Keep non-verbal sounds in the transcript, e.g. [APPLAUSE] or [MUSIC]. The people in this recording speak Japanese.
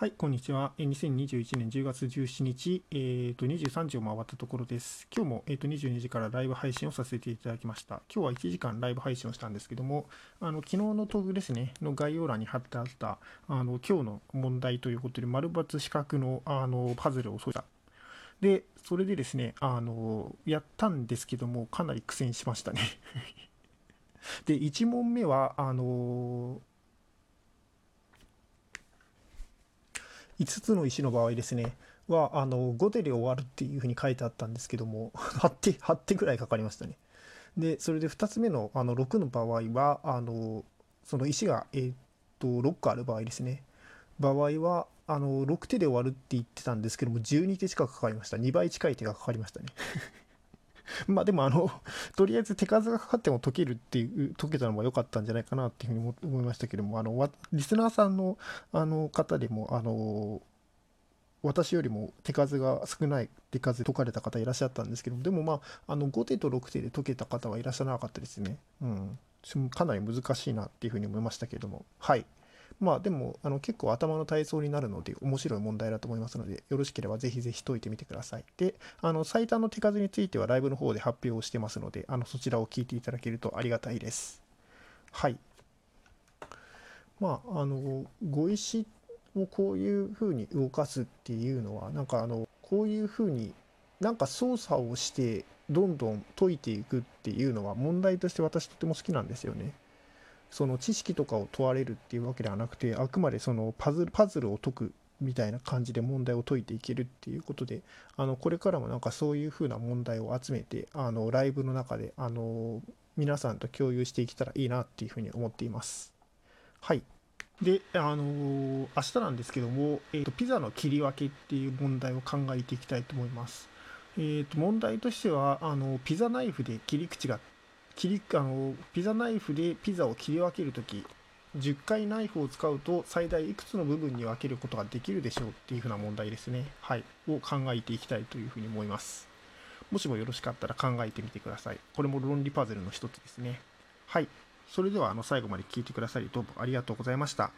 はい、こんにちは。2021年10月17日、えー、と23時を回ったところです。今日も、えー、と22時からライブ配信をさせていただきました。今日は1時間ライブ配信をしたんですけども、あの昨日のトークですね、の概要欄に貼ってあった、あの今日の問題ということで、丸×四角のあのパズルを解いた。で、それでですね、あのやったんですけども、かなり苦戦しましたね。[LAUGHS] で、1問目は、あの5つの石の場合ですねはあの5手で終わるっていうふうに書いてあったんですけども [LAUGHS] 8手8手ぐらいかかりましたね。でそれで2つ目のあの6の場合はあのその石が、えー、と6個ある場合ですね。場合はあの6手で終わるって言ってたんですけども12手近くかかりました。2倍近い手がかかりましたね。[LAUGHS] まあでもあのとりあえず手数がかかっても解けるっていう解けたのも良かったんじゃないかなっていうふうに思いましたけどもあのリスナーさんのあの方でもあの私よりも手数が少ない手数解かれた方いらっしゃったんですけどもでもまああの5手と6手で解けた方はいらっしゃらなかったですね。うん。かなり難しいなっていうふうに思いましたけども。はい。まあでもあの結構頭の体操になるので面白い問題だと思いますのでよろしければぜひぜひ解いてみてください。であの最短の手数についてはライブの方で発表をしてますのであのそちらを聞いていただけるとありがたいです。はい。まああの碁石をこういう風に動かすっていうのはなんかあのこういう風になんか操作をしてどんどん解いていくっていうのは問題として私とても好きなんですよね。その知識とかを問われるっていうわけではなくてあくまでそのパズルパズルを解くみたいな感じで問題を解いていけるっていうことであのこれからもなんかそういう風な問題を集めてあのライブの中であの皆さんと共有していけたらいいなっていう風に思っています。はいで、あのー明日なんですけども、えーと、ピザの切り分けっていう問題を考えていきたいと思います。えーと、問題としては、あの、ピザナイフで切り口が、切り、あの、ピザナイフでピザを切り分けるとき、10回ナイフを使うと最大いくつの部分に分けることができるでしょうっていうふうな問題ですね。はい。を考えていきたいというふうに思います。もしもよろしかったら考えてみてください。これも論理パズルの一つですね。はい。それではあの最後まで聞いてくださりどうもありがとうございました。